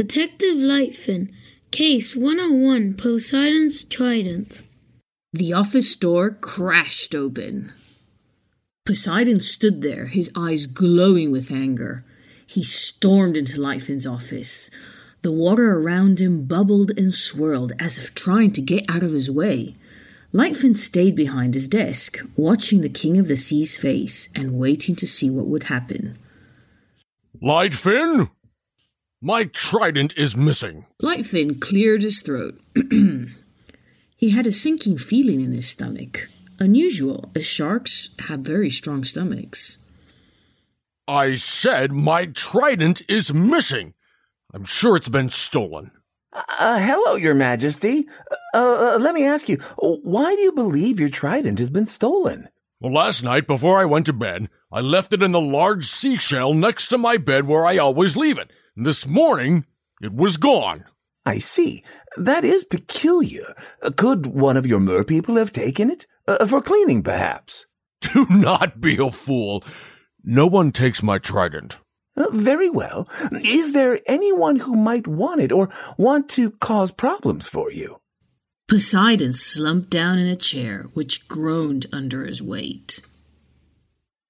Detective Lightfin, Case 101 Poseidon's Trident. The office door crashed open. Poseidon stood there, his eyes glowing with anger. He stormed into Lightfin's office. The water around him bubbled and swirled as if trying to get out of his way. Lightfin stayed behind his desk, watching the King of the Sea's face and waiting to see what would happen. Lightfin? My trident is missing. Lightfin cleared his throat. he had a sinking feeling in his stomach. Unusual, as sharks have very strong stomachs. I said my trident is missing. I'm sure it's been stolen. Uh, hello, Your Majesty. Uh, uh, let me ask you, why do you believe your trident has been stolen? Well, last night, before I went to bed, I left it in the large seashell next to my bed where I always leave it. This morning, it was gone. I see. That is peculiar. Could one of your merpeople have taken it? Uh, for cleaning, perhaps? Do not be a fool. No one takes my trident. Uh, very well. Is there anyone who might want it or want to cause problems for you? Poseidon slumped down in a chair, which groaned under his weight.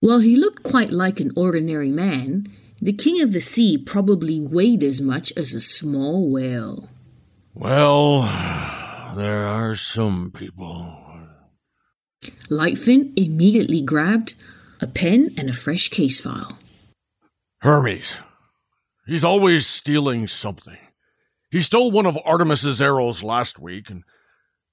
While he looked quite like an ordinary man, the king of the sea probably weighed as much as a small whale. Well, there are some people. Lightfin immediately grabbed a pen and a fresh case file. Hermes. He's always stealing something. He stole one of Artemis's arrows last week, and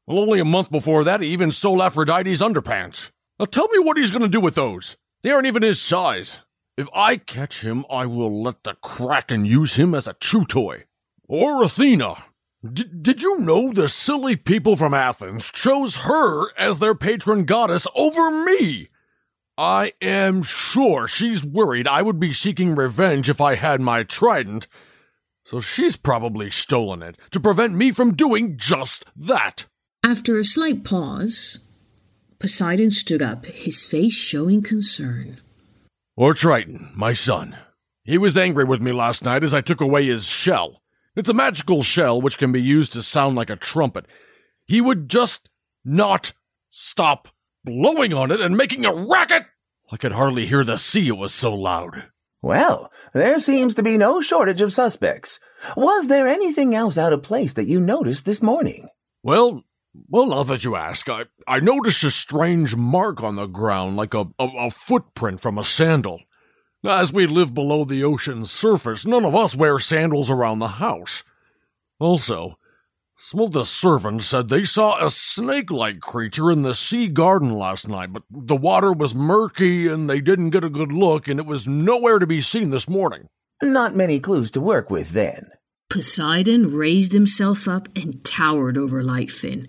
well, only a month before that, he even stole Aphrodite's underpants. Now tell me what he's going to do with those. They aren't even his size. If I catch him, I will let the Kraken use him as a chew toy. Or Athena. D- did you know the silly people from Athens chose her as their patron goddess over me? I am sure she's worried I would be seeking revenge if I had my trident, so she's probably stolen it to prevent me from doing just that. After a slight pause, Poseidon stood up, his face showing concern. Or Triton, my son. He was angry with me last night as I took away his shell. It's a magical shell which can be used to sound like a trumpet. He would just not stop blowing on it and making a racket. I could hardly hear the sea, it was so loud. Well, there seems to be no shortage of suspects. Was there anything else out of place that you noticed this morning? Well, well, now that you ask, I, I noticed a strange mark on the ground, like a, a, a footprint from a sandal. As we live below the ocean's surface, none of us wear sandals around the house. Also, some of the servants said they saw a snake like creature in the sea garden last night, but the water was murky and they didn't get a good look, and it was nowhere to be seen this morning. Not many clues to work with then. Poseidon raised himself up and towered over Lightfin.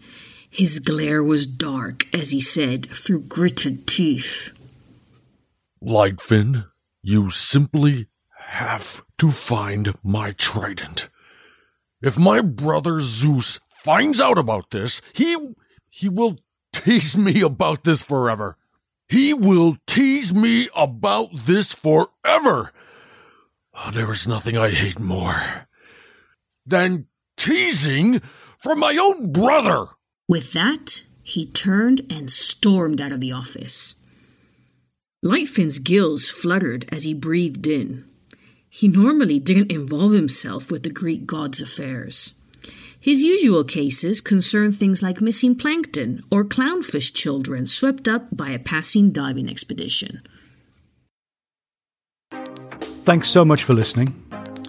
His glare was dark as he said through gritted teeth. Lightfin, you simply have to find my trident. If my brother Zeus finds out about this, he he will tease me about this forever. He will tease me about this forever. There is nothing I hate more than teasing from my own brother. With that, he turned and stormed out of the office. Lightfin's gills fluttered as he breathed in. He normally didn't involve himself with the Greek god's affairs. His usual cases concern things like missing plankton or clownfish children swept up by a passing diving expedition. Thanks so much for listening.